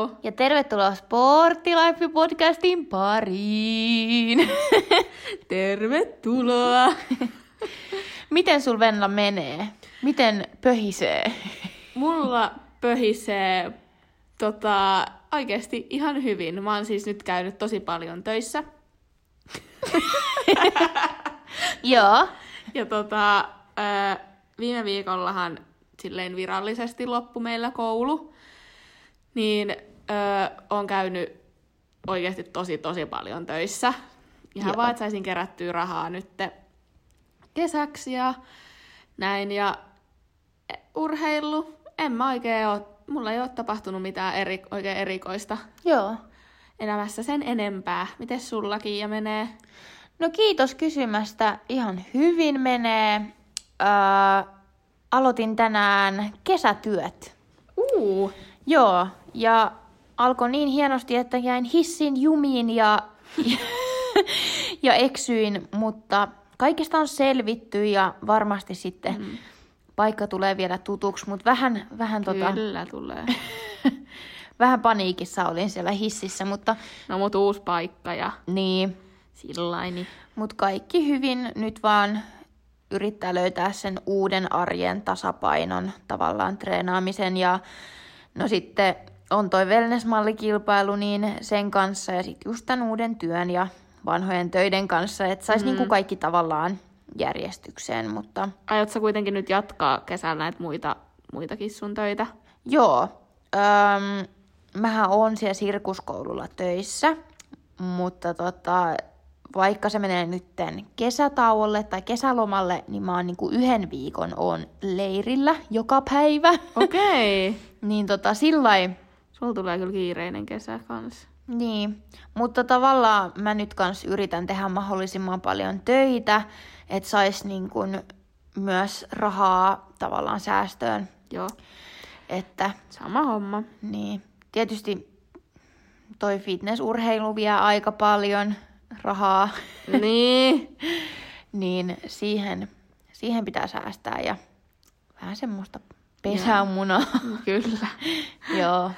Hello! Ja tervetuloa Sporttilife-podcastin pariin. Tervetuloa! Miten sul Venla menee? Miten pöhisee? Mulla pöhisee tota, oikeasti ihan hyvin. Mä oon siis nyt käynyt tosi paljon töissä. Joo. Ja tota, viime viikollahan silleen virallisesti loppu meillä koulu. Niin ö, on käynyt oikeasti tosi tosi paljon töissä. Ihan Joo. vaan, että saisin kerättyä rahaa nyt kesäksi ja näin. Ja urheilu, en mä oikein oo, mulla ei ole tapahtunut mitään eri, oikein erikoista Joo. elämässä sen enempää. Miten sullakin ja menee? No kiitos kysymästä. Ihan hyvin menee. Öö, aloitin tänään kesätyöt. Uu, Joo, ja alkoi niin hienosti, että jäin hissin jumiin ja, ja, ja eksyin, mutta kaikesta on selvitty ja varmasti sitten mm. paikka tulee vielä tutuksi, mutta vähän, vähän, tota, kyllä tulee. vähän paniikissa olin siellä hississä, mutta No mut uusi paikka ja niin, sillain. Niin. mut kaikki hyvin nyt vaan yrittää löytää sen uuden arjen tasapainon tavallaan treenaamisen ja no sitten on toi wellness-mallikilpailu niin sen kanssa ja sitten just tämän uuden työn ja vanhojen töiden kanssa, että saisi mm. niinku kaikki tavallaan järjestykseen, mutta Aiotko sä kuitenkin nyt jatkaa kesällä näitä muita, muitakin sun töitä? joo, öm, mähän oon siellä sirkuskoululla töissä, mutta tota, vaikka se menee nytten kesätauolle tai kesälomalle, niin mä oon niinku yhden viikon on leirillä joka päivä. Okei. Okay. niin tota, sillä Sulla tulee kyllä kiireinen kesä kanssa. Niin, mutta tavallaan mä nyt kans yritän tehdä mahdollisimman paljon töitä, että sais niin kun myös rahaa tavallaan säästöön. Joo, Että sama homma. niin, tietysti toi fitnessurheilu vie aika paljon rahaa, niin. niin siihen, siihen pitää säästää ja vähän semmoista pesämunaa. Kyllä. Joo.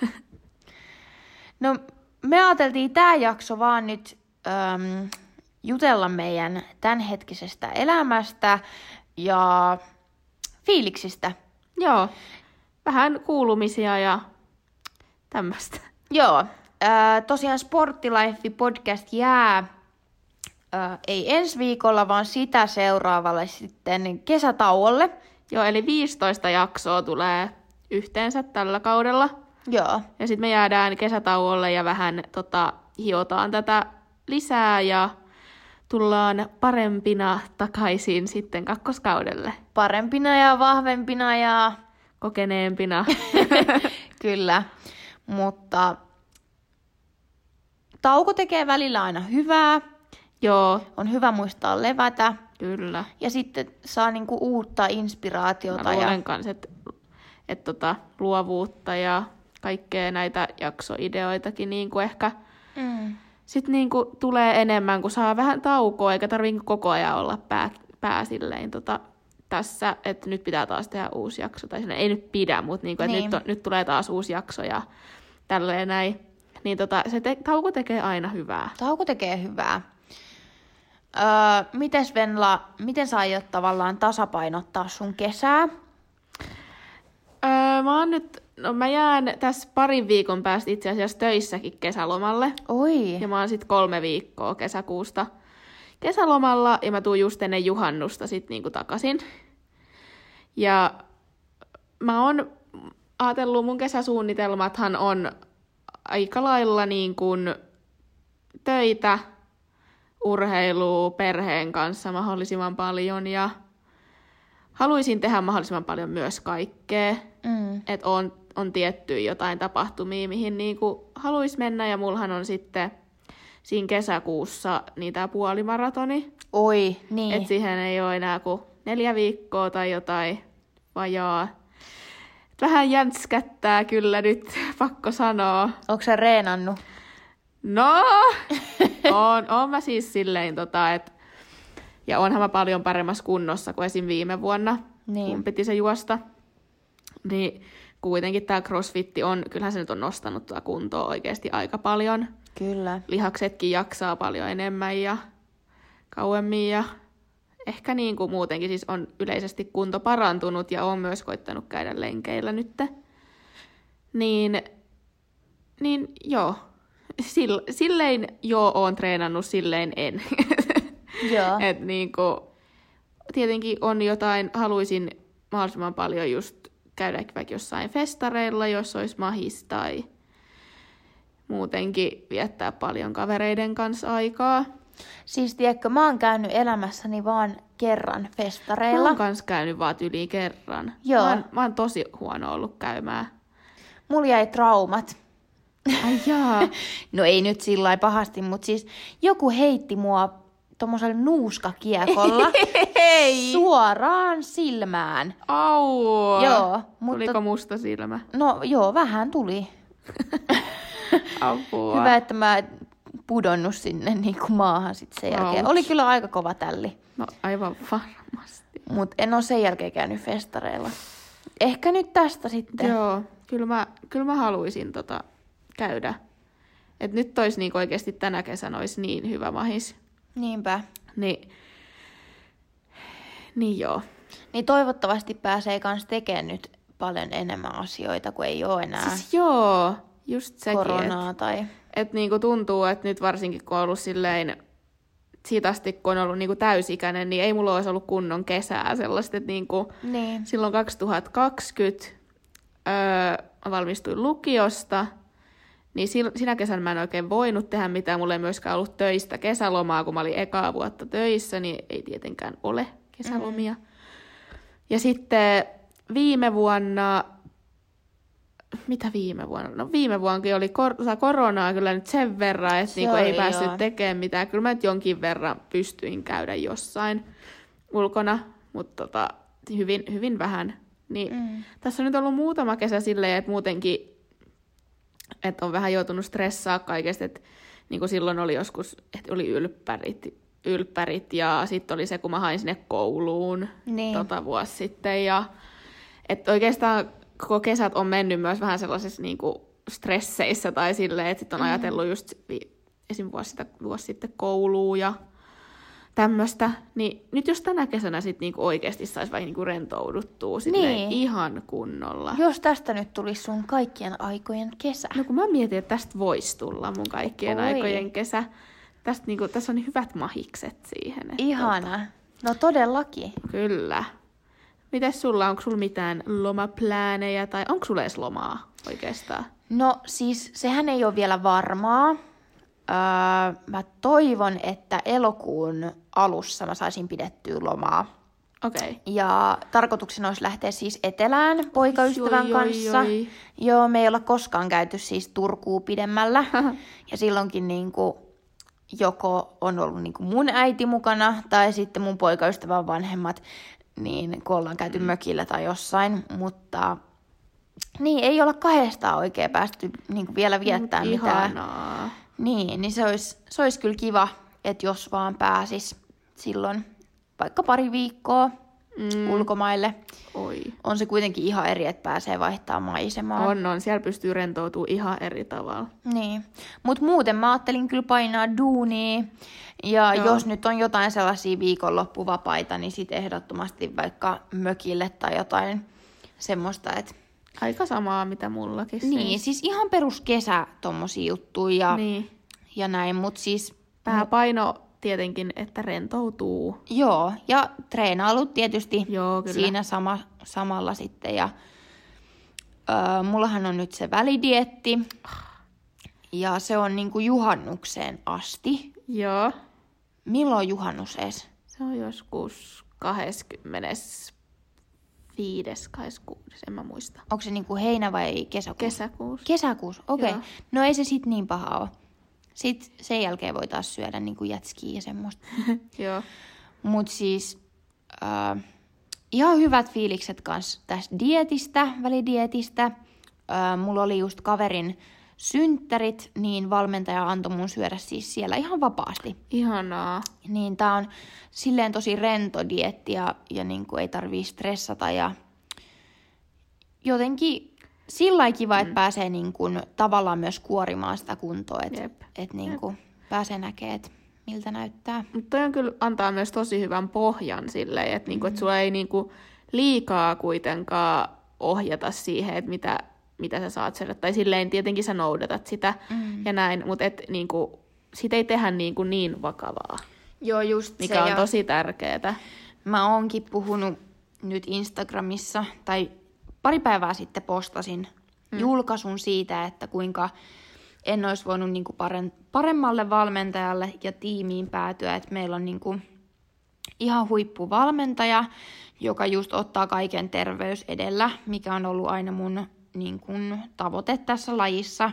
No, me ajateltiin tämä jakso vaan nyt äm, jutella meidän tämänhetkisestä elämästä ja fiiliksistä. Joo. Vähän kuulumisia ja tämmöistä. Joo, ää, tosiaan Sporttilife podcast jää ää, ei ensi viikolla, vaan sitä seuraavalle sitten kesätauolle. Joo, eli 15 jaksoa tulee yhteensä tällä kaudella. Joo, Ja sitten me jäädään kesätauolle ja vähän tota, hiotaan tätä lisää ja tullaan parempina takaisin sitten kakkoskaudelle. parempina ja vahvempina ja Kokeneempina. Kyllä, mutta tauko tekee välillä aina hyvää. Joo, On hyvä muistaa levätä kyllä. ja sitten saa niinku uutta inspiraatiota. Mä Ja... luulen kans, että et tota, luovuutta ja kaikkea näitä jaksoideoitakin niin kuin ehkä Mm. sitten niin kuin tulee enemmän, kun saa vähän taukoa, eikä tarvitse koko ajan olla pää, pää silleen tota, tässä, että nyt pitää taas tehdä uusi jakso, tai ei nyt pidä, mutta niin kuin, että Niin. nyt, on, nyt tulee taas uusi jakso ja tälleen näin. Niin tota, se te, tauko tekee aina hyvää. Tauko tekee hyvää. Öö, mites Venla, miten sä aiot tavallaan tasapainottaa sun kesää? Öö, mä oon nyt, no mä jään tässä parin viikon päästä itse asiassa töissäkin kesälomalle. Oi, Ja mä oon sit kolme viikkoa kesäkuusta kesälomalla ja mä tuun just ennen juhannusta sit niinku takaisin. Ja mä oon ajatellut, mun kesäsuunnitelmathan on aika lailla niin kuin töitä, urheilua perheen kanssa mahdollisimman paljon ja haluaisin tehdä mahdollisimman paljon myös kaikkea mm. että on, on tiettyä jotain tapahtumia, mihin niinku haluaisi mennä, ja mullahan on sitten siinä kesäkuussa niitä puolimaratoni, oi, niin. että siihen ei ole enää kuin neljä viikkoa tai jotain vajaa. Vähän jänskättää kyllä nyt, pakko sanoa. Onko sä reenannut? No, on, on mä siis silleen, tota, että ja onhan mä paljon paremmassa kunnossa kuin esim. viime vuonna, Niin. kun piti se juosta. Niin kuitenkin tämä crossfitti on, kyllähän se nyt on nostanut tuota kuntoa oikeasti aika paljon. Kyllä. Lihaksetkin jaksaa paljon enemmän ja kauemmin ja ehkä niin kuin muutenkin siis on yleisesti kunto parantunut ja on myös koittanut käydä lenkeillä nyt. Niin, niin joo, Sill, silleen joo oon treenannut, silleen en. Joo. Et niin kuin, tietenkin on jotain, haluaisin mahdollisimman paljon just käydä vaikka jossain festareilla, jos olisi mahis tai muutenkin viettää paljon kavereiden kanssa aikaa. Siis tiedätkö, mä oon käynyt elämässäni vaan kerran Mä festareilla. oon kans käynyt vaan yli kerran. Joo. Mä oon, mä oon tosi huono ollut käymään. Mulla jäi traumat. Ai jaa. No ei nyt sillä pahasti, mutta siis joku heitti mua tommosella nuuskakiekolla Hei! suoraan silmään. Au! Joo, mutta- Tuliko musta silmä? No joo, vähän tuli. Apua. Hyvä, että mä pudonnut sinne niin kuin maahan sit sen jälkeen. Ouch. Oli kyllä aika kova tälli, No aivan varmasti. mutta en ole sen jälkeen käynyt festareilla. Ehkä nyt tästä sitten. Joo, kyllä mä, kyllä mä haluaisin tota käydä. Et nyt olisi niinku oikeasti tänä kesänä olisi niin hyvä mahis. Niinpä. Niin, niin joo. Niin toivottavasti pääsee kans tekemään nyt paljon enemmän asioita, kun ei ole enää Siis joo, just sekin, koronaa tai... et niinku tuntuu, että nyt varsinkin kun on ollut silleen, siitä asti kun on ollut niinku täysikäinen, niin ei mulla olisi ollut kunnon kesää sellaista, että niinku, Niin. silloin 2020 öö, valmistuin lukiosta, niin sinä kesänä mä en oikein voinut tehdä mitään. Mulla ei myöskään ollut töistä kesälomaa, kun mä olin ekaa vuotta töissä, niin ei tietenkään ole kesälomia. Mm. Ja sitten viime vuonna, mitä viime vuonna? No viime vuonnakin oli kor- koronaa kyllä nyt sen verran, että Se niinku ei päässyt joo. tekemään mitään. Kyllä mä nyt jonkin verran pystyin käydä jossain ulkona, mutta tota, hyvin, hyvin vähän. Niin Mm. tässä on nyt ollut muutama kesä silleen, että muutenkin että on vähän joutunut stressaa kaikesta, että niin kuin silloin oli joskus, että oli ylppärit, ylppärit ja sitten oli se, kun mä hain sinne kouluun Niin. tota vuosi sitten ja että oikeastaan koko kesät on mennyt myös vähän sellaisessa niin kuin stresseissä tai silleen, että sit on Mm-hmm. ajatellut just vi- esim. Vuosi, sitä, vuosi sitten kouluun ja tämmöistä, niin nyt jos tänä kesänä sit niinku oikeasti saisi vähän niinku rentouduttua Niin. ihan kunnolla. Jos tästä nyt tulisi sun kaikkien aikojen kesä. No kun mä mietin, että tästä voisi tulla mun kaikkien Oi. aikojen kesä. Tästä niinku, tässä on niin hyvät mahikset siihen. Että Ihana. No todellakin. Tota, kyllä. Mites sulla, onko sulla mitään lomapläänejä tai onko sulla edes lomaa oikeastaan? No siis sehän ei ole vielä varmaa. Öö, mä toivon, että elokuun alussa mä saisin pidettyä lomaa. Okei. Okay. Ja tarkoituksena olisi lähteä siis etelään poikaystävän Oi, oi, kanssa. oi. Joo, me ei olla koskaan käyty siis Turkuun pidemmällä. ja silloinkin niin kuin, joko on ollut niin kuin mun äiti mukana tai sitten mun poikaystävän vanhemmat, niin kun ollaan käyty mökillä tai jossain. Mutta niin, ei olla kahdestaan oikein päästy niin kuin vielä viettää Mut mitään. Ihanaa. Niin, niin se olisi, se olisi kyllä kiva, että jos vaan pääsis silloin vaikka pari viikkoa mm. ulkomaille. Oi. On se kuitenkin ihan eri, että pääsee vaihtaa maisemaa. On, on. Siellä pystyy rentoutumaan ihan eri tavalla. Niin. Mutta muuten mä ajattelin kyllä painaa duunia. Ja Joo. Jos nyt on jotain sellaisia viikonloppuvapaita, niin sit ehdottomasti vaikka mökille tai jotain semmoista, että... Aika samaa, mitä mullakin. Niin, siis ihan perus kesä tommosia juttuja ja, niin. ja näin, mutta siis... Pääpaino tietenkin, että rentoutuu. Joo, ja treenailut tietysti Joo, kyllä. siinä sama, samalla sitten. Ja, öö, mullahan on nyt se välidietti, ja se on niinku juhannukseen asti. Joo. Milloin juhannus ees? Se on joskus 25. 26. En mä muista. Onko se niinku heinä vai kesäkuussa? Kesäkuussa. Kesäkuussa, okei. Joo. Okay. No ei se sit niin paha ole. Sitten sen jälkeen voi taas syödä niinku jätskiä ja semmoista. Joo. Mut siis äh, ihan hyvät fiilikset kans tästä dietistä, välidietistä. Äh, mulla oli just kaverin synttärit, niin valmentaja antoi mun syödä siis siellä ihan vapaasti. Ihanaa. Niin tää on silleen tosi rento dietti ja, ja niinku ei tarvii stressata ja jotenkin sillä kiva, että pääsee niin kuin, tavallaan myös kuorimaan sitä kuntoa, että Jep. et, niin kuin, pääsee näkemään, että miltä näyttää. Mutta on kyllä antaa myös tosi hyvän pohjan silleen, että niinku, et sulla ei niinku liikaa kuitenkaan ohjata siihen, että mitä, mitä sä saat syödä. Tai silleen tietenkin sä noudatat sitä Mm. ja näin, mutta et niinku, sit ei tehdä niinku niin vakavaa, Joo, just mikä se. on ja tosi tärkeää. Mä oonkin puhunut nyt Instagramissa, tai pari päivää sitten postasin mm. julkaisun siitä, että kuinka en olisi voinut niinku paren, paremmalle valmentajalle ja tiimiin päätyä, että meillä on niinku ihan huippuvalmentaja, joka just ottaa kaiken terveys edellä, mikä on ollut aina mun niin kun, tavoite tässä lajissa.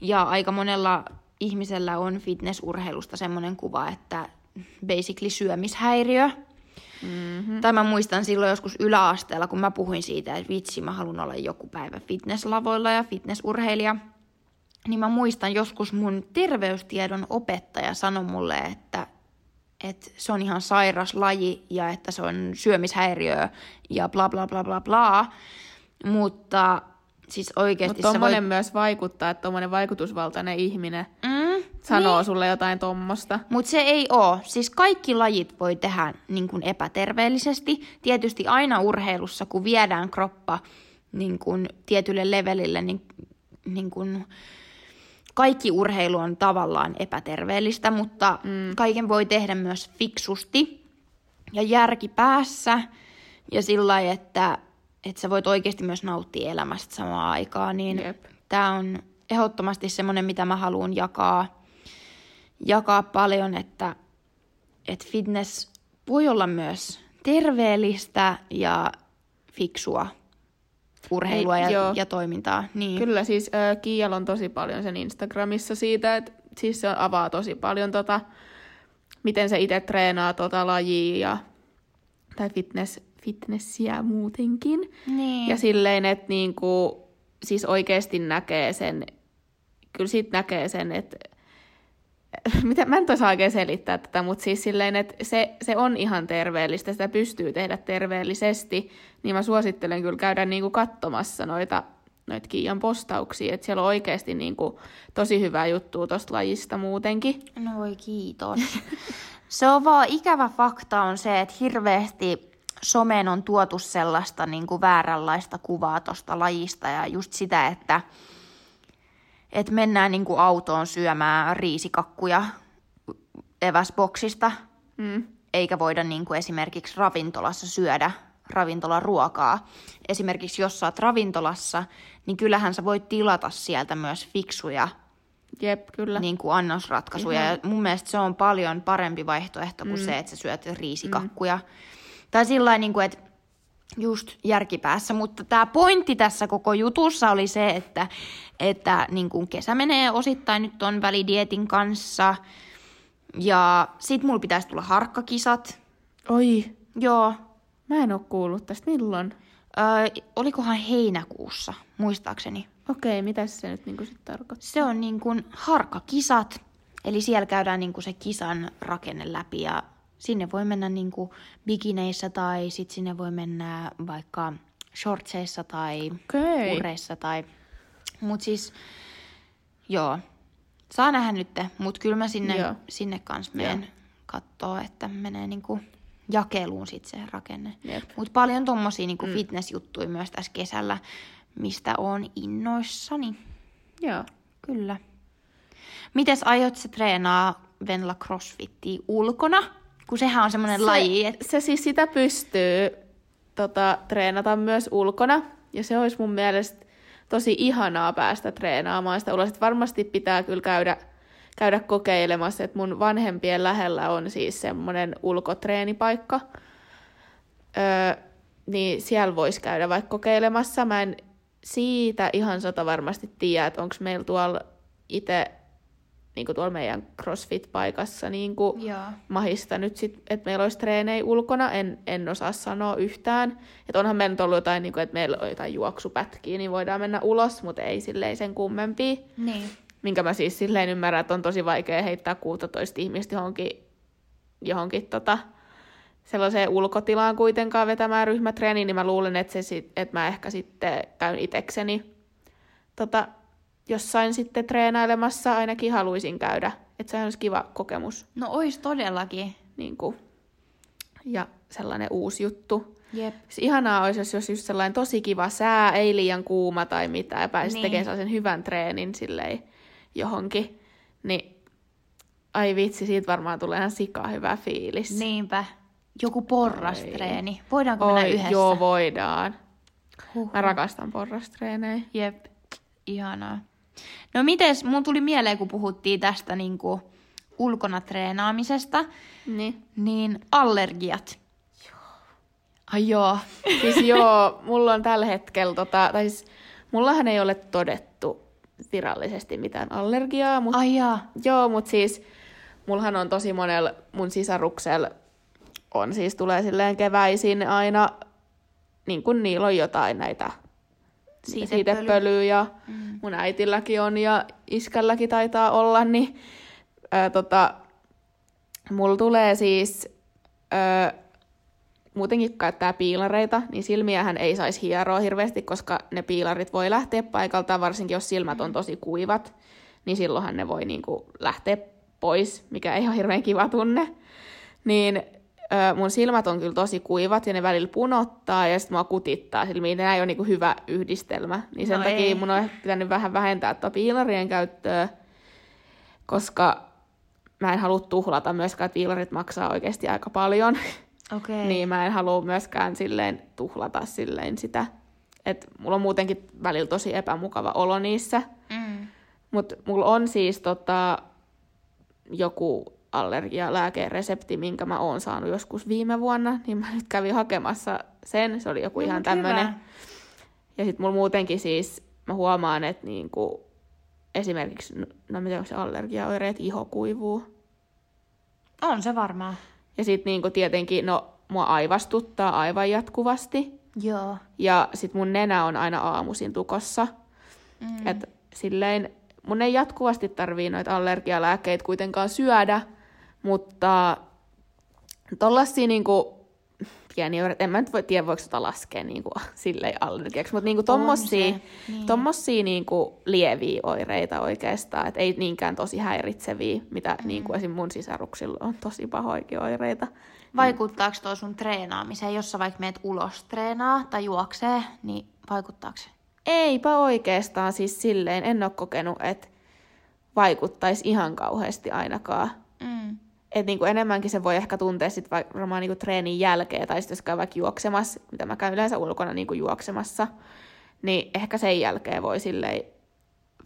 Ja aika monella ihmisellä on fitnessurheilusta semmoinen kuva, että basically syömishäiriö. Mm-hmm. Tai mä muistan silloin joskus yläasteella, kun mä puhuin siitä, että vitsi, mä haluan olla joku päivä fitnesslavoilla ja fitnessurheilija. Niin mä muistan joskus mun terveystiedon opettaja sanoi mulle, että, että se on ihan sairas laji ja että se on syömishäiriö ja bla bla bla bla bla. Mutta siis oikeasti Mutta se voi... tommonen myös vaikuttaa, että tommonen vaikutusvaltainen ihminen Mm, sanoo niin. sulle jotain tommosta. Mutta se ei oo. Siis kaikki lajit voi tehdä niin kuin epäterveellisesti. Tietysti aina urheilussa, kun viedään kroppa niin kuin tietylle levelille, niin, niin kuin kaikki urheilu on tavallaan epäterveellistä, mutta mm. kaiken voi tehdä myös fiksusti ja järki päässä ja sillä lailla, että, että sä voit oikeasti myös nauttia elämästä samaan aikaan. Niin Jep. tämä on ehdottomasti semmoinen, mitä mä haluan jakaa jakaa paljon, että, että fitness voi olla myös terveellistä ja fiksua urheilua Ei, ja, joo. ja toimintaa. Niin. Kyllä siis äh, Kiial on tosi paljon sen Instagramissa siitä, että siis se avaa tosi paljon tota, miten se itse treenaa tota lajia ja, tai fitness, fitnessiä muutenkin. Niin. Ja silleen, että niinku, siis oikeasti näkee sen, kyllä siitä näkee sen, että mitä, mä en osaa oikein selittää tätä, mutta siis silleen, että se, se on ihan terveellistä, sitä pystyy tehdä terveellisesti, niin mä suosittelen kyllä käydä niinku katsomassa noita, noita Kiian postauksia, että siellä on oikeasti niinku tosi hyvää juttua tosta lajista muutenkin. No voi kiitos. se on vaan ikävä fakta on se, että hirveästi someen on tuotu sellaista niin kuin vääränlaista kuvaa tuosta lajista ja just sitä, että, että mennään niin kuin autoon syömään riisikakkuja eväsboksista, Mm. eikä voida niin kuin esimerkiksi ravintolassa syödä ravintolaruokaa. Esimerkiksi jos sä oot ravintolassa, niin kyllähän sä voit tilata sieltä myös fiksuja Jep, kyllä. niin kuin annosratkaisuja. Ja mun mielestä se on paljon parempi vaihtoehto kuin mm. se, että sä syöt riisikakkuja. Mm. Tai sillä niin kuin, että just järkipäässä. Mutta tämä pointti tässä koko jutussa oli se, että, että niin kuin kesä menee osittain nyt ton välidietin kanssa. Ja sit mulla pitäisi tulla harkkakisat. Oi, Joo. mä en oo kuullut tästä. Milloin? Öö, olikohan heinäkuussa, muistaakseni. Okei, mitä se nyt niinku sit tarkoittaa? Se on niin kuin harkkakisat, eli siellä käydään niin kuin se kisan rakenne läpi ja sinne voi mennä niin kuin bikineissä tai sit sinne voi mennä vaikka shortseissa tai Okei. ureissa tai... Mut siis, joo, saa nähdä nyt, mut kyllä mä sinne, Joo. sinne kans menen kattoo, että menee niin kuin jakeluun sit se rakenne. Mutta paljon tommosia niin mm. fitnessjuttuja myös tässä kesällä, mistä on innoissani. Joo. Kyllä. Mites aiot se treenaa Venla CrossFittiä ulkona? Kun sehän on semmoinen se, laji, että... Se siis sitä pystyy tota, treenata myös ulkona. Ja se olisi mun mielestä tosi ihanaa päästä treenaamaan sitä ulos. Et varmasti pitää kyllä käydä, käydä kokeilemassa, että mun vanhempien lähellä on siis semmoinen ulkotreenipaikka. Öö, niin siellä voisi käydä vaikka kokeilemassa. Mä en siitä ihan sata varmasti tiedä, että onko meillä tuolla itse niin tuolla meidän CrossFit-paikassa niin kuin mahista nyt sit, että meillä olisi treenejä ulkona, en, en osaa sanoa yhtään. Että onhan meillä nyt ollut jotain, niin kuin, että meillä on jotain juoksupätkiä, niin voidaan mennä ulos, mutta ei silleen sen kummempia. Niin. Minkä mä siis silleen ymmärrän, että on tosi vaikea heittää 16 ihmistä johonkin, johonkin tota, sellaiseen ulkotilaan kuitenkaan vetämään ryhmätreeniin, niin mä luulen, että, se sit, että mä ehkä sitten käyn itekseni tota, jossain sitten treenailemassa ainakin haluaisin käydä. Että se olisi kiva kokemus. No ois todellakin. Niin kuin, ja sellainen uusi juttu. Jep. Siis ihanaa olisi, jos olisi just sellainen tosi kiva sää, ei liian kuuma tai mitään, ja pääsisi Niin. tekemään sellaisen hyvän treenin silleen johonkin. Niin, ai vitsi, siitä varmaan tulee ihan sika hyvä fiilis. Niinpä. Joku porrastreeni. Voidaanko mennä Oi, yhdessä? joo, voidaan. Huhhuh. Mä rakastan porrastreenejä. Jep, ihanaa. No mites, mun tuli mieleen, kun puhuttiin tästä niinku ulkona treenaamisesta, Niin. niin allergiat. Ai joo. Siis joo, mulla on tällä hetkellä, tota, tai siis, mullahan ei ole todettu virallisesti mitään allergiaa, mutta Ai jaa. Joo, mutta siis mullahan on tosi monella mun sisaruksella on siis tulee silleen keväisin aina, niin kuin niillä on jotain näitä Siitepöly. ja Mm. mun äitilläkin on ja iskälläkin taitaa olla, niin ää, tota, mulla tulee siis ää, muutenkin käyttää piilareita, niin silmiähän ei saisi hieroa hirveästi, koska ne piilarit voi lähteä paikaltaan, varsinkin jos silmät on tosi kuivat, niin silloinhan ne voi niinku lähteä pois, mikä ei ole hirveän kiva tunne. Niin mun silmät on kyllä tosi kuivat ja ne välillä punottaa ja sitten mua kutittaa silmiin. Ne ei ole niinku hyvä yhdistelmä. Niin sen No takia ei. mun on pitänyt vähän vähentää tuota piilarien käyttöä, koska mä en halua tuhlata myöskään, että piilarit maksaa oikeasti aika paljon. Okay. Niin mä en halua myöskään silleen tuhlata silleen sitä. Että mulla on muutenkin välillä tosi epämukava olo niissä. Mm. Mutta mulla on siis tota, joku allergialääkeresepti, minkä mä oon saanut joskus viime vuonna. Niin mä nyt kävin hakemassa sen. Se oli joku No, ihan tämmönen. hyvä. Ja sitten mulla muutenkin siis, mä huomaan, että niinku, esimerkiksi, no mitä onko se allergiaoireet, iho kuivuu. On se varmaan. Ja sitten niinku tietenkin, no mua aivastuttaa aivan jatkuvasti. Joo. Ja sit mun nenä on aina aamuisin tukossa. Mm. Et silleen, mun ei jatkuvasti tarvii noita allergialääkkeitä kuitenkaan syödä, mutta tollasia niinku pieniä oireita, en mä nyt voi tiedä, voiko sitä laskea niinku, silleen allergiaksi, mutta niinku tommosia, niin. tommosia niinku lieviä oireita oikeastaan, et ei niinkään tosi häiritseviä, mitä mm. niinku esim. mun sisaruksilla on tosi pahoikin oireita. Vaikuttaako tuo sun treenaamiseen, jos sä vaikka meet ulos treenaa tai juoksee, niin vaikuttaako se? Eipä oikeastaan siis silleen, en ole kokenut, että vaikuttaisi ihan kauheasti ainakaan. Mm. Et niinku enemmänkin se voi ehkä tuntea sit vaikka varmaan niinku treenin jälkeen, tai sitten jos käy vaikka juoksemassa, mitä mä käyn yleensä ulkona niinku juoksemassa, niin ehkä sen jälkeen voi silleen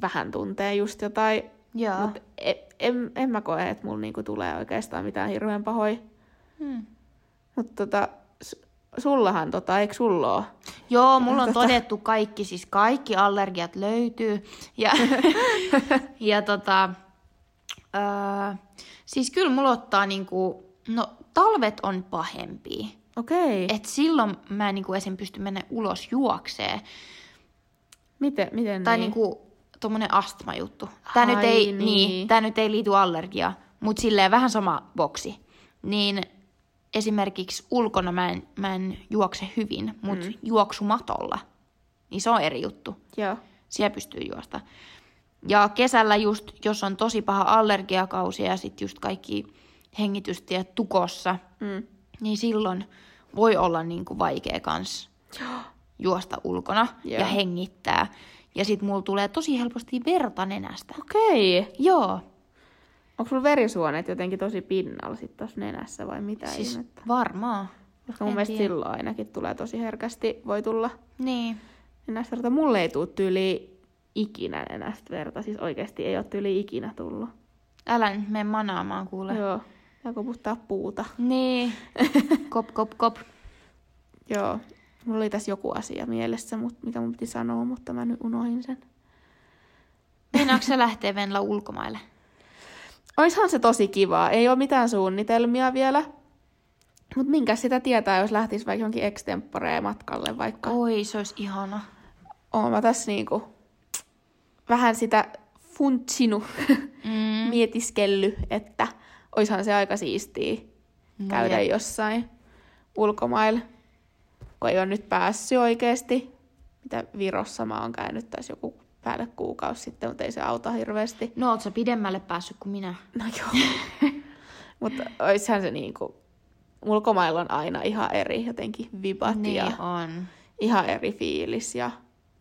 vähän tuntea just jotain. Mutta en, en, en mä koe, että mulla niinku tulee oikeastaan mitään hirveän pahoja. Hmm. Mutta tota, sullahan tota, eikö sulla oo? Joo, mulla on todettu kaikki, siis kaikki allergiat löytyy. Ja, ja tota, öö, siis kyllä mulla ottaa niinku, no talvet on pahempia. Okei. Et silloin mä en niinku esim. pysty mennä ulos juoksee. Miten, miten Tai niin? niinku tommonen astmajuttu. Tää nyt Ai ei, niin. niin, tää nyt ei liity allergiaan, mutta silleen vähän sama boksi. Niin esimerkiksi ulkona mä en, mä en juokse hyvin, mutta mm. juoksumatolla, niin se on eri juttu. Joo. Siellä pystyy juosta. Ja kesällä just, jos on tosi paha allergiakausi ja sitten just kaikki hengitystiet tukossa, Mm. niin silloin voi olla niinku vaikea kans juosta ulkona Joo. ja hengittää. Ja sit mulla tulee tosi helposti verta nenästä. Okei. Joo, Onko sulla verisuonet jotenkin tosi pinnalla sit tossa nenässä vai mitä siis ihmettä? varmaan. Koska mun mielestä silloin ainakin tulee tosi herkästi, voi tulla Niin. nenästä. Mulle ei tuu tyyli ikinä nenästä verta, siis oikeasti ei ole tyyli ikinä tullut. Älä nyt mene manaamaan kuule. Joo, ja koputtaa puuta. Niin. Kop, kop, kop. Joo, mulla oli tässä joku asia mielessä, mut, mikä mun piti sanoa, mutta mä nyt unohin sen. Meinaatko sä lähteä Venla ulkomaille? Oishan se tosi kivaa, ei ole mitään suunnitelmia vielä. Mutta minkä sitä tietää, jos lähtisi vaikka johonkin extemporeen matkalle vaikka. Oi, se olisi ihana. Oon mä tässä niinku vähän sitä funtsinu, Mm. mietiskelly, että oishan se aika siistiä No käydä jep. jossain ulkomailla, kun ei ole nyt päässyt oikeasti. Mitä Virossa mä oon käynyt tässä joku päälle kuukausi sitten, mutta ei se auta hirveästi. No, oot sä pidemmälle päässyt kuin minä? No joo. mutta oishan se niinku, ulkomailla on aina ihan eri jotenkin vibat Niin ja on. ihan eri fiilis ja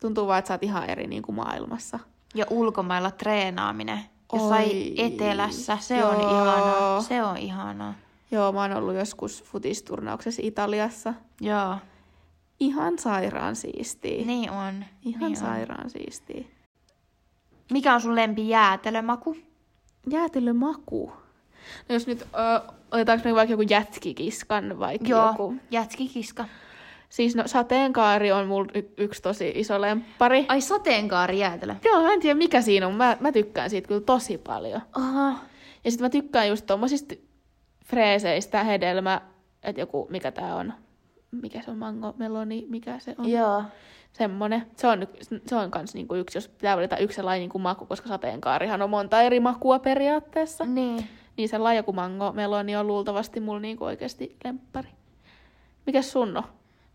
tuntuu vaan, että sä oot ihan eri niinku maailmassa. Ja ulkomailla treenaaminen. Jossain Oi, etelässä, se on joo. ihanaa. Se on ihanaa. Joo, mä oon ollut joskus futisturnauksessa Italiassa. Joo, Ihan sairaan siistiä. niin on. Ihan niin on. sairaan siistiä. Mikä on sun lempi jäätelömaku? Jäätelömaku. No jos nyt, ö, otetaanko me vaikka joku jätkikiskan vaikka Joo, joku. jätskikiska. Siis no sateenkaari on mulla y- yksi tosi iso lemppari. Ai sateenkaari jäätelö. Joo, mä en tiedä mikä siinä on, mä, mä tykkään siitä kyllä tosi paljon. Aha. Ja sitten mä tykkään just tommosista freeseistä hedelmä, että joku, mikä tää on, mikä se on, mango, meloni, mikä se on. Joo. Semmonen. Se on, se on kans niinku yksi, jos pitää valita yksi sellainen niinku maku, koska sateenkaarihan on monta eri makua periaatteessa. Niin. Niin sellainen joku mango meloni on luultavasti mulla niinku oikeasti lemppari. Mikäs sun on?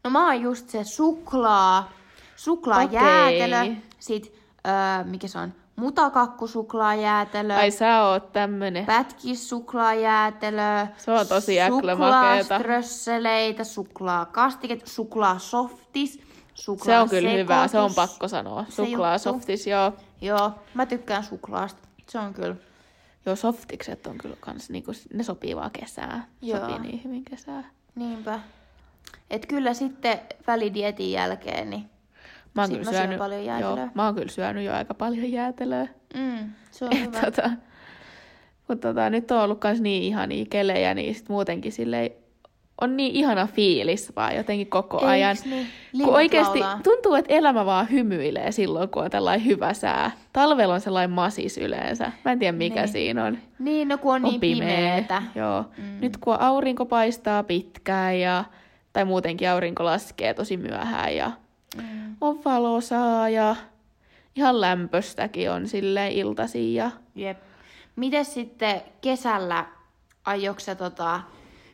No mä oon just se suklaa, suklaa Okei. jäätelö, sit öö, mikä se on, mutakakkusuklaajäätelö, Ai sä oot tämmönen. pätkissuklaajäätelö, Se on tosi äklömakeeta. suklaaströsseleitä, suklaakastiketta, suklaasoftis, Se on kyllä hyvä, se on pakko sanoa. Suklaasoftis, joo. Joo, mä tykkään suklaasta. Se on kyllä. Joo, softikset on kyllä kans, niinku, ne sopii vaan kesää. Joo. Sopii niin hyvin kesää. Niinpä. Et kyllä sitten välidietin jälkeen, niin Mä oon kyllä mä syön syönyt, paljon joo, jäätelöä. mä oon kyllä syönyt jo aika paljon jäätelöä. mm, se on Et hyvä. tota, mutta tota, nyt on ollut kans niin ihania kelejä, niin sit muutenkin silleen, on niin ihana fiilis vaan jotenkin koko ajan. Eiks niin? Kun oikeasti laulaa. tuntuu, että elämä vaan hymyilee silloin, kun on tällainen hyvä sää. Talvella on sellainen masis yleensä. Mä en tiedä, mikä Niin. siinä on. Niin, no kun on, On niin pimeä. Joo. Mm. Nyt kun aurinko paistaa pitkään ja, tai muutenkin aurinko laskee tosi myöhään ja Mm. on valosaa ja ihan lämpöstäkin on silleen iltasi ja Jep. Miten sitten kesällä aiotko tota,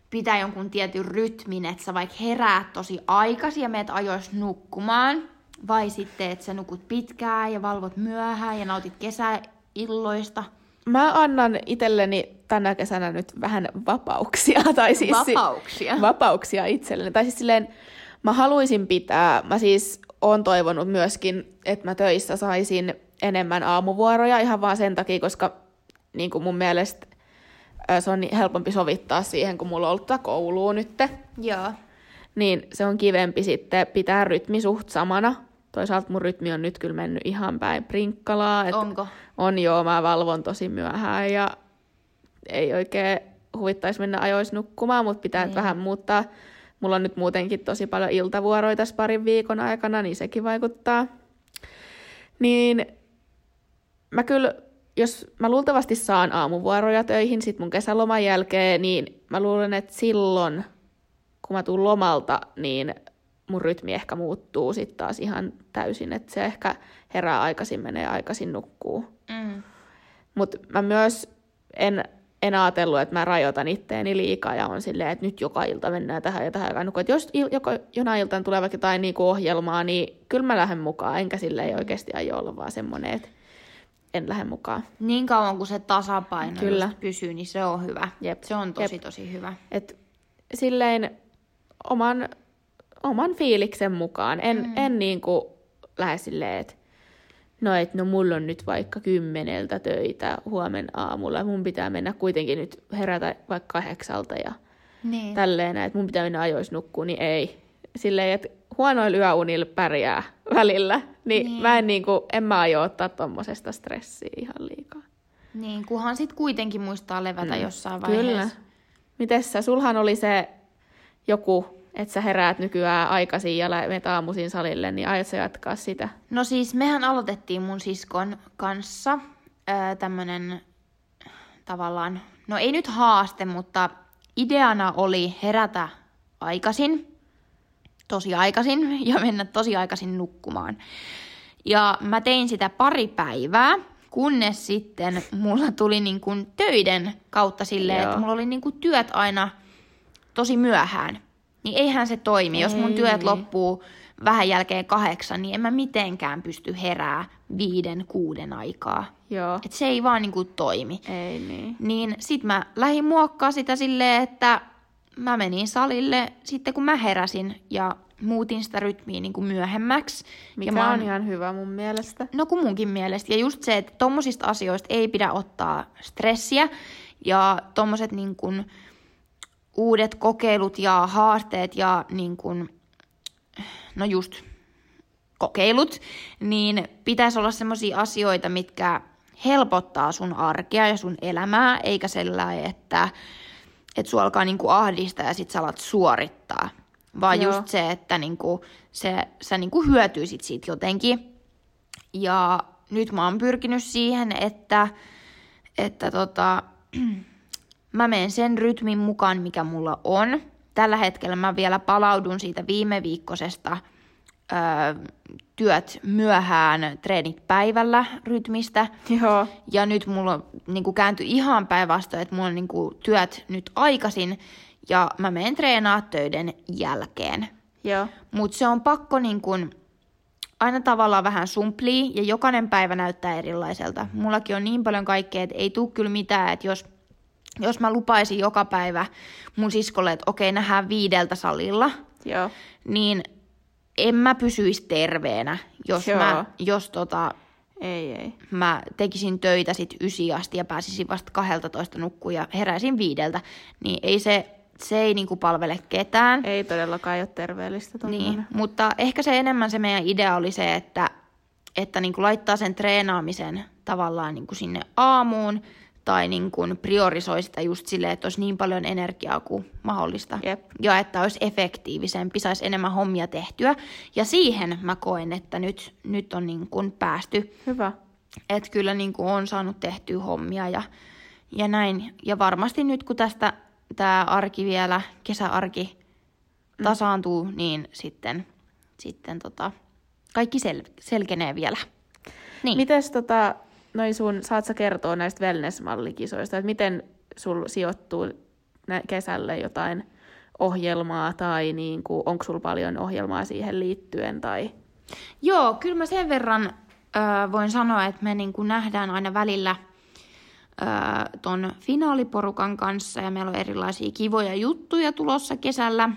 pitää jonkun tietyn rytmin, että sä vaikka heräät tosi aikaisin ja meet ajois nukkumaan, vai sitten, että sä nukut pitkään ja valvot myöhään ja nautit kesäilloista? Mä annan itselleni tänä kesänä nyt vähän vapauksia. Tai siis si- Vapauksia. vapauksia itselleni. Tai siis silleen, mä haluaisin pitää, mä siis oon toivonut myöskin, että mä töissä saisin enemmän aamuvuoroja ihan vaan sen takia, koska niin kuin mun mielestä se on niin helpompi sovittaa siihen, kun mulla on ollut koulua nytte. Joo. Niin se on kivempi sitten pitää rytmi suht samana. Toisaalta mun rytmi on nyt kyllä mennyt ihan päin prinkkalaa. Et Onko? On joo, mä valvon tosi myöhään ja ei oikein huvittaisi mennä ajoissa nukkumaan, mutta pitää niin. vähän muuttaa. Mulla on nyt muutenkin tosi paljon iltavuoroja tässä parin viikon aikana, niin sekin vaikuttaa. Niin mä kyllä, jos mä luultavasti saan aamuvuoroja töihin sit mun kesäloman jälkeen, niin mä luulen, että silloin, kun mä tuun lomalta, niin mun rytmi ehkä muuttuu sitten taas ihan täysin, että se ehkä herää aikaisin, menee aikaisin nukkuu. Mm. Mutta mä myös en, en ajatellut, että mä rajoitan itteeni liikaa ja on silleen, että nyt joka ilta mennään tähän ja tähän. aikaan. Et jos il, joko, jonain iltaan tulee vaikka jotain niinku ohjelmaa, niin kyllä mä lähden mukaan. Enkä silleen oikeasti aio olla vaan semmoinen, että en lähde mukaan. Niin kauan kuin se tasapaino Kyllä. pysyy, niin se on hyvä. Jep. Se on tosi Jep. tosi hyvä. Et silleen oman, oman fiiliksen mukaan. En, mm. en niinku lähde silleen, että no et no mulla on nyt vaikka kymmeneltä töitä huomenna aamulla. Mun pitää mennä kuitenkin nyt herätä vaikka kahdeksalta ja Niin. tälleen, että mun pitää mennä ajoissa nukkuun, niin ei. Silleen, että huonoilla yöunilla pärjää välillä, niin, Niin. niin. mä en, niinku, en mä aio ottaa tommosesta stressiä ihan liikaa. Niin, kunhan sit kuitenkin muistaa levätä mm. jossain Kyllä. vaiheessa. Mites sä, sulhan oli se joku, että sä heräät nykyään aikaisin ja menet aamuisin salille, niin aiot sä jatkaa sitä? No siis mehän aloitettiin mun siskon kanssa tämmönen tavallaan, no ei nyt haaste, mutta ideana oli herätä aikaisin, tosi aikaisin ja mennä tosi aikaisin nukkumaan. Ja mä tein sitä pari päivää, kunnes sitten mulla tuli niin kuin töiden kautta silleen, Joo. että mulla oli niin kuin työt aina tosi myöhään. Niin eihän se toimi, jos mun Ei työt loppuu vähän jälkeen kahdeksan, niin en mä mitenkään pysty herää viiden, kuuden aikaa. Joo. Et se ei vaan niinku toimi. Ei niin. Niin sit mä lähdin muokkaa sitä silleen, että mä menin salille sitten kun mä heräsin ja muutin sitä rytmiä niin kuin myöhemmäksi. Mikä ja mä on ihan hyvä mun mielestä. No kun munkin mielestä. Ja just se, että tommosista asioista ei pidä ottaa stressiä. Ja tommoset niin kuin uudet kokeilut ja haasteet ja niin kuin, no just kokeilut, niin pitäisi olla semmoisia asioita, mitkä helpottaa sun arkea ja sun elämää, eikä sellainen, että, että sua alkaa niinku ahdistaa ja sit sä alat suorittaa. Vaan Joo. just se, että niinku, se, sä niinku hyötyisit siitä jotenkin. Ja nyt mä oon pyrkinyt siihen, että, että tota, mä menen sen rytmin mukaan, mikä mulla on. Tällä hetkellä mä vielä palaudun siitä viime viikkoisesta öö, työt myöhään, treenit päivällä rytmistä. Joo. Ja nyt mulla on niin kääntyi ihan päinvastoin, että mulla on niin kuin, työt nyt aikaisin ja mä menen treenaa töiden jälkeen. Joo. Mutta se on pakko niin kuin, aina tavallaan vähän sumplii ja jokainen päivä näyttää erilaiselta. Mullakin on niin paljon kaikkea, että ei tule kyllä mitään, että jos, jos mä lupaisin joka päivä mun siskolle, että okei, nähdään viideltä salilla, Joo. niin en mä pysyisi terveenä, jos, Joo. mä, jos tota, Ei, ei. mä tekisin töitä sit ysi asti ja pääsisin vasta 12 nukkuun ja heräisin viideltä, niin ei se, se ei niinku palvele ketään. Ei todellakaan ole terveellistä. Niin, mutta ehkä se enemmän se meidän idea oli se, että, että niin kuin laittaa sen treenaamisen tavallaan niin kuin sinne aamuun tai niin kuin priorisoi sitä just silleen, että olisi niin paljon energiaa kuin mahdollista. Jep. Ja että olisi efektiivisempi, saisi enemmän hommia tehtyä. Ja siihen mä koen, että nyt, nyt on niin kuin päästy. Hyvä. Että kyllä niin kuin on saanut tehtyä hommia ja, ja näin. Ja varmasti nyt kun tästä tämä arki vielä, kesäarki tasaantuu, niin sitten, sitten tota, kaikki sel- selkenee vielä. Niin. Mites tota, noin sun, saat sä kertoa näistä wellness-mallikisoista, että miten sul sijoittuu kesälle jotain ohjelmaa tai niin kuin, onko sulla paljon ohjelmaa siihen liittyen tai... Joo, kyllä mä sen verran ö, voin sanoa, että me niin kuin nähdään aina välillä ö, ton finaaliporukan kanssa ja meillä on erilaisia kivoja juttuja tulossa kesällä.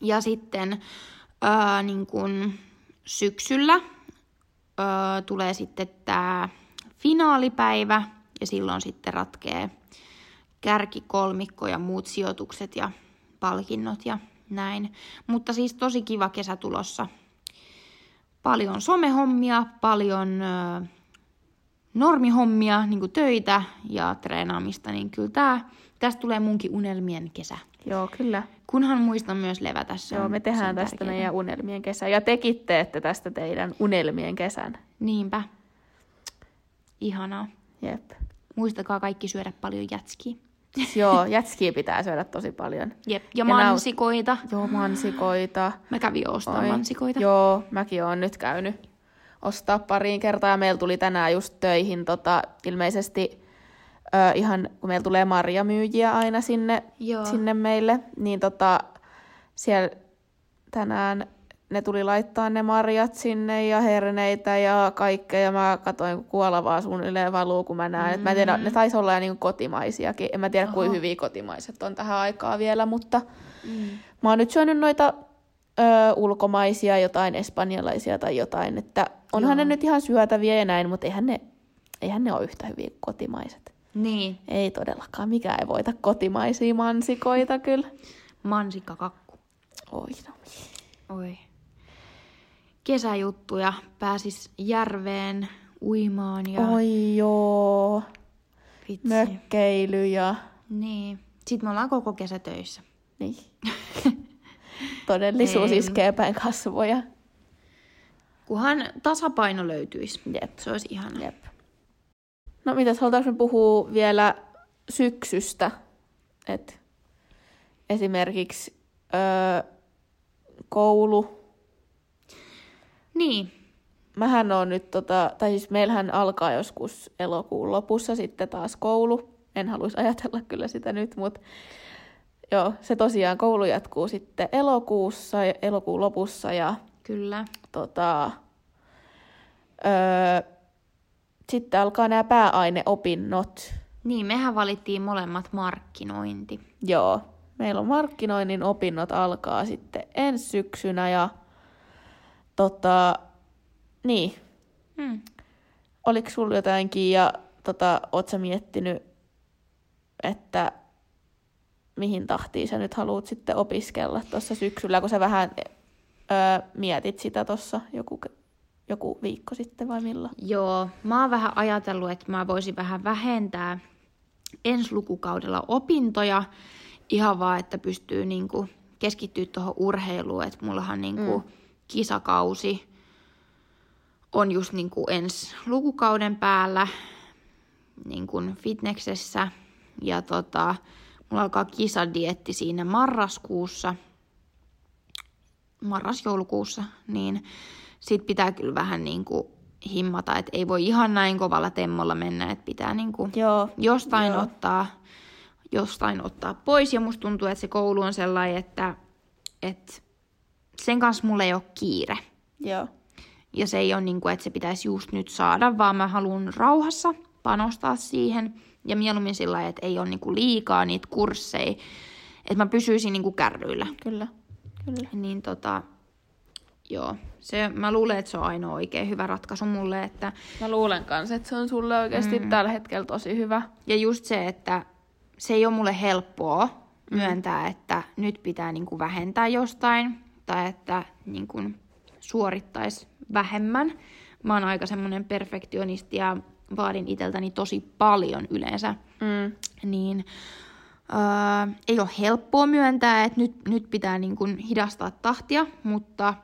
Ja sitten ö, niin kuin syksyllä ö, tulee sitten tämä finaalipäivä ja silloin sitten ratkee kärkikolmikko ja muut sijoitukset ja palkinnot ja näin. Mutta siis tosi kiva kesä tulossa paljon somehommia, paljon ö, normihommia, niin töitä ja treenaamista, niin kyllä tää, tästä tulee munkin unelmien kesä. Joo, kyllä. Kunhan muistan myös levätä. Se Joo, me tehdään tästä tärkeää. meidän unelmien kesä. Ja tekin teette tästä teidän unelmien kesän. Niinpä. Ihanaa. Jep. Muistakaa kaikki syödä paljon jätskiä. Joo, jätskiä pitää syödä tosi paljon. Jep. Ja, Ja mansikoita. Joo, mansikoita. Mä kävin ostamaan Oi. mansikoita. Joo, mäkin oon nyt käynyt ostaa pariin kertaa ja meillä tuli tänään just töihin tota, ilmeisesti ö, ihan, kun meillä tulee marjamyyjiä aina sinne, Joo. sinne meille, niin tota, siellä tänään ne tuli laittaa ne marjat sinne ja herneitä ja kaikkea ja mä katsoin, kun kuolavaa suunnilleen valuu, kun mä näen, mm. että mä en tiedä, ne taisi olla niin kotimaisiakin, en mä tiedä Oho. kuinka hyviä kotimaiset on tähän aikaa vielä, mutta Mm. Mä oon nyt syönyt noita ö, ulkomaisia, jotain espanjalaisia tai jotain, että onhan Joo. ne nyt ihan syötäviä ja näin, mutta eihän ne, eihän ne ole yhtä hyviä kuin kotimaiset. Niin. Ei todellakaan, mikä ei voita kotimaisia mansikoita kyllä. Mansikkakakku. Oi no. Oi. Kesäjuttuja. Pääsis järveen uimaan ja Oi joo, vitsi. mökkeily ja Niin. Sitten me ollaan koko kesä töissä. niin. Todellisuus Ei. iskee päin kasvoja. Kunhan tasapaino löytyisi. Jep. Se olisi ihana. Jep. No mitäs, halutaanko me puhua vielä syksystä? Et esimerkiksi öö, koulu. Niin. Mähän on nyt, tota, tai siis meillähän alkaa joskus elokuun lopussa sitten taas koulu. En haluaisi ajatella kyllä sitä nyt, mutta joo, se tosiaan koulu jatkuu sitten elokuussa, elokuun lopussa ja Kyllä. Tota, öö, sitten alkaa nämä pääaineopinnot. Niin, mehän valittiin molemmat markkinointi. Joo, meillä on markkinoinnin opinnot alkaa sitten ensi syksynä ja tota, niin, Hmm. oliko sulla jotainkin ja tota, oot sä miettinyt, että mihin tahtiin sä nyt haluat sitten opiskella tuossa syksyllä, kun sä vähän öö, mietit sitä tuossa joku, joku viikko sitten vai milloin? Joo, mä oon vähän ajatellut, että mä voisin vähän vähentää ensi lukukaudella opintoja ihan vaan, että pystyy niinku keskittyä tuohon urheiluun, että mullahan niinku mm. Kisakausi on just niinku ensi lukukauden päällä niinku fitneksessä ja tota, mulla alkaa kisadietti siinä marraskuussa, marras-joulukuussa, niin sit pitää kyllä vähän niinku himmata, että ei voi ihan näin kovalla temmolla mennä, että pitää niinku Joo. jostain Joo. ottaa, jostain ottaa pois. Ja musta tuntuu, että se koulu on sellainen, että, että sen kanssa mulla ei ole kiire. Joo. Ja se ei ole niin kuin, että se pitäisi just nyt saada, vaan mä haluan rauhassa panostaa siihen. Ja mieluummin sillä lailla, että ei ole niin kuin liikaa niitä kursseja, että mä pysyisin niin kuin kärryillä. Kyllä. Kyllä. Niin tota, joo, se, mä luulen, että se on ainoa oikein hyvä ratkaisu mulle, että Mä luulen kanssa, että se on sulle oikeasti mm. tällä hetkellä tosi hyvä. Ja just se, että se ei ole mulle helppoa myöntää, että nyt pitää niin kuin vähentää jostain tai että niin kuin suorittaisi vähemmän. Mä oon aika semmoinen perfektionisti ja vaadin itseltäni tosi paljon yleensä. Mm. Niin öö, ei ole helppoa myöntää, että nyt, nyt pitää niin kuin hidastaa tahtia, mutta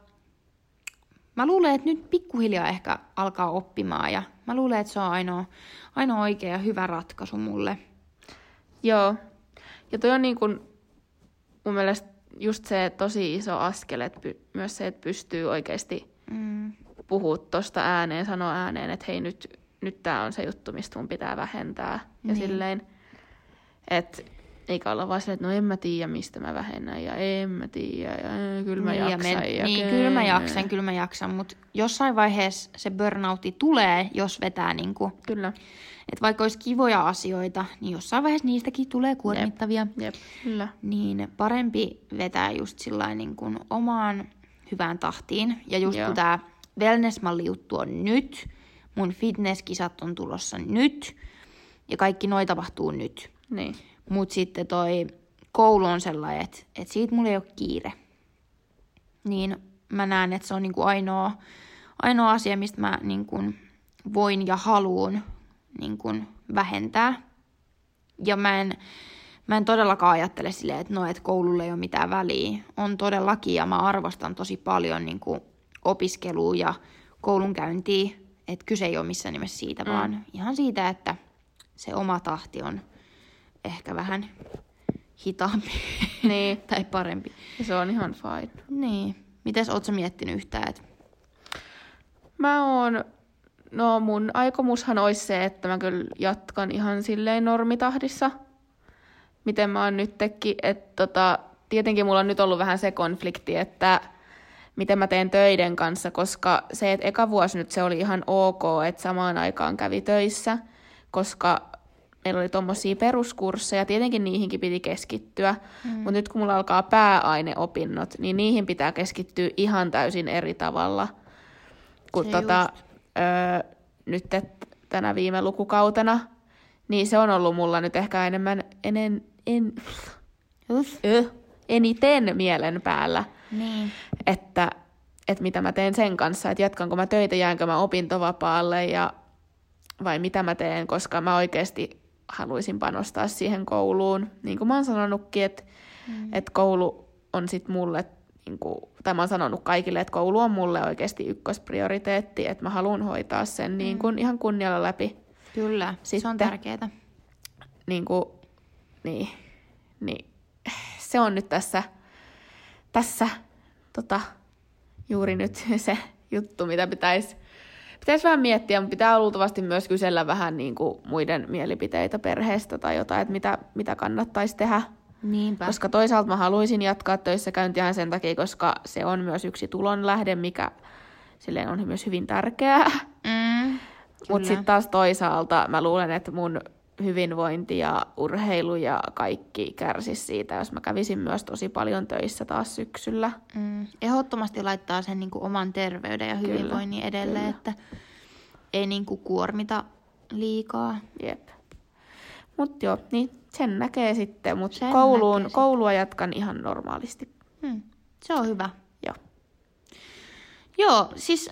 mä luulen, että nyt pikkuhiljaa ehkä alkaa oppimaan ja mä luulen, että se on ainoa, ainoa oikea ja hyvä ratkaisu mulle. Joo. Ja toi on niin kuin, mun mielestä just se tosi iso askel, että py, myös se, että pystyy oikeasti Mm. puhua tosta ääneen, sanoa ääneen, että hei nyt, nyt tää on se juttu, mistä mun pitää vähentää. Ja Niin. silleen, että eikä olla vaan silleen, että no en mä tiedä, mistä mä vähennän ja en mä tiedä ja eh, kyllä mä niin, ja jaksan. men- ja niin, kyllä mä jaksan, kyllä mä jaksan, mutta jossain vaiheessa se burnoutti tulee, jos vetää niinku, Kyllä, että vaikka olisi kivoja asioita, niin jossain vaiheessa niistäkin tulee kuormittavia. jep, kyllä. niin parempi vetää just sillä niin kuin omaan hyvään tahtiin. Ja just Joo. kun tämä wellness-malli juttu on nyt, mun fitnesskisat on tulossa nyt, ja kaikki noi tapahtuu nyt. Niin, Mutta sitten toi koulu on sellainen, että, että siitä mulla ei ole kiire. Niin mä näen, että se on niinku ainoa, ainoa asia, mistä mä niinku voin ja haluun niinku vähentää. Ja mä en, mä en todellakaan ajattele silleen, että no, että koululle ei ole mitään väliä. On todellakin ja mä arvostan tosi paljon niinku opiskelua ja koulunkäyntiä. Että kyse ei ole missään nimessä siitä, mm. vaan ihan siitä, että se oma tahti on ehkä vähän hitaampi niin. tai parempi. Ja se on ihan fine. Niin. Mites oot sä miettinyt yhtään, Mä oon, no mun aikomushan olisi se, että mä kyllä jatkan ihan silleen normitahdissa, miten mä oon nyt teki, että tota, tietenkin mulla on nyt ollut vähän se konflikti, että miten mä teen töiden kanssa, koska se, että eka vuosi nyt se oli ihan ok, että samaan aikaan kävi töissä, koska meillä oli tommosia peruskursseja, tietenkin niihinkin piti keskittyä, mm. mutta nyt kun mulla alkaa pääaineopinnot, niin niihin pitää keskittyä ihan täysin eri tavalla. Kun Se tota, öö, nyt tänä viime lukukautena, niin se on ollut mulla nyt ehkä enemmän enen, en, ö, eniten mielen päällä, Niin. että, että mitä mä teen sen kanssa, että jatkanko mä töitä, jäänkö mä opintovapaalle ja vai mitä mä teen, koska mä oikeasti haluaisin panostaa siihen kouluun. Niin kuin mä oon sanonutkin, että, mm. että koulu on sit mulle, niin kuin, tai mä oon sanonut kaikille, että koulu on mulle oikeasti ykkösprioriteetti, että mä haluan hoitaa sen niin kuin ihan kunnialla läpi. Kyllä, se on Sitten- tärkeää. Niin, kuin, niin, niin se on nyt tässä, tässä tota, juuri nyt se juttu, mitä pitäisi pitäisi vähän miettiä, mutta pitää luultavasti myös kysellä vähän niin kuin muiden mielipiteitä perheestä tai jotain, että mitä, mitä kannattaisi tehdä. Niinpä. Koska toisaalta mä haluaisin jatkaa töissä käyntiään sen takia, koska se on myös yksi tulonlähde, mikä silleen on myös hyvin tärkeää. Mm, Mutta sitten taas toisaalta mä luulen, että mun hyvinvointi ja urheilu ja kaikki kärsisi siitä, jos mä kävisin myös tosi paljon töissä taas syksyllä. Mm, ehdottomasti laittaa sen niin kuin oman terveyden ja hyvinvoinnin edelle, kyllä. että ei niin kuin kuormita liikaa. Jep. Mut joo, niin sen näkee sitten, mutta kouluun, näkee koulua jatkan ihan normaalisti. Hmm, se on hyvä. Joo. Joo, siis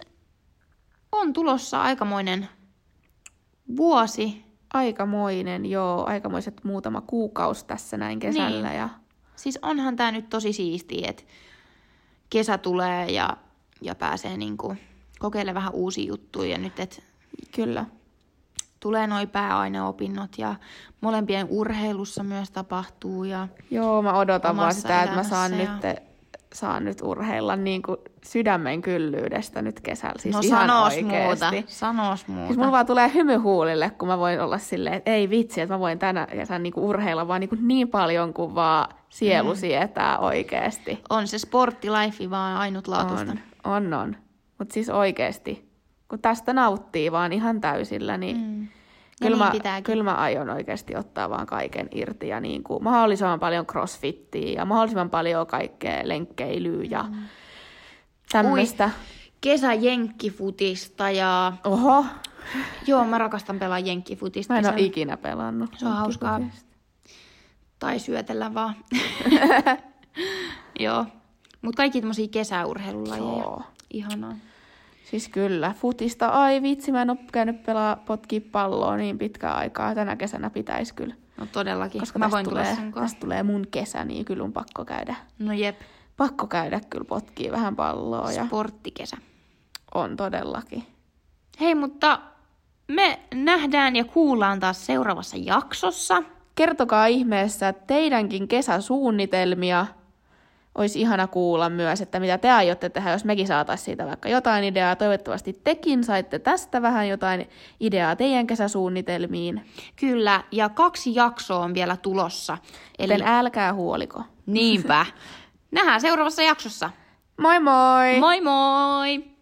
on tulossa aikamoinen vuosi. Aikamoinen, joo, aikamoiset muutama kuukausi tässä näin kesällä. Niin. Ja Siis onhan tämä nyt tosi siistiä, että kesä tulee ja, ja pääsee niinku kokeilemaan vähän uusia juttuja. Ja nyt, että kyllä, tulee noi pääaineopinnot ja molempien urheilussa myös tapahtuu. Ja joo, mä odotan vaan sitä, että mä saan elämässä nyt, saan nyt urheilla niin kuin sydämen kyllyydestä nyt kesällä. Siis no ihan sanois muuta, sanois muuta. Siis mulla vaan tulee hymy huulille, kun mä voin olla silleen, että ei vitsi, että mä voin tänä kesänä niinku urheilla vaan niinku niin paljon kuin vaan sielu Mm. sietää oikeesti. On se sporttilife vaan ainutlaatuista. On, on, on. Mutta siis oikeesti, kun tästä nauttii vaan ihan täysillä, niin Mm. Kyllä, niin mä, pitääkin. kyllä mä aion oikeasti ottaa vaan kaiken irti ja niin kuin mahdollisimman paljon crossfittiä ja mahdollisimman paljon kaikkea lenkkeilyä ja Mm. tämmöistä. Kesäjenkkifutista ja... Oho, Joo, mä rakastan pelaa jenkkifutista. mä en ole ikinä pelannut. Se on hauskaa. Tai syötellä vaan. Joo. Mutta kaikki tämmöisiä kesäurheilulajeja. Joo. Ihanaa. Siis kyllä, futista, ai vitsi, mä en ole käynyt pelaa potkia palloa niin pitkään aikaa. Tänä kesänä pitäisi kyllä. No todellakin. Koska mä voin tulee, tästä tulee mun kesä, niin kyllä on pakko käydä. No jep. Pakko käydä kyllä potkii vähän palloa ja Sporttikesä. on todellakin. Hei, mutta me nähdään ja kuullaan taas seuraavassa jaksossa. Kertokaa ihmeessä teidänkin kesäsuunnitelmia. Olisi ihana kuulla myös, että mitä te aiotte tehdä, jos mekin saataisiin siitä vaikka jotain ideaa. Toivottavasti tekin saitte tästä vähän jotain ideaa teidän kesäsuunnitelmiin. Kyllä, ja kaksi jaksoa on vielä tulossa. Eli Eli älkää huoliko. niinpä. Nähdään seuraavassa jaksossa. Moi moi! Moi moi!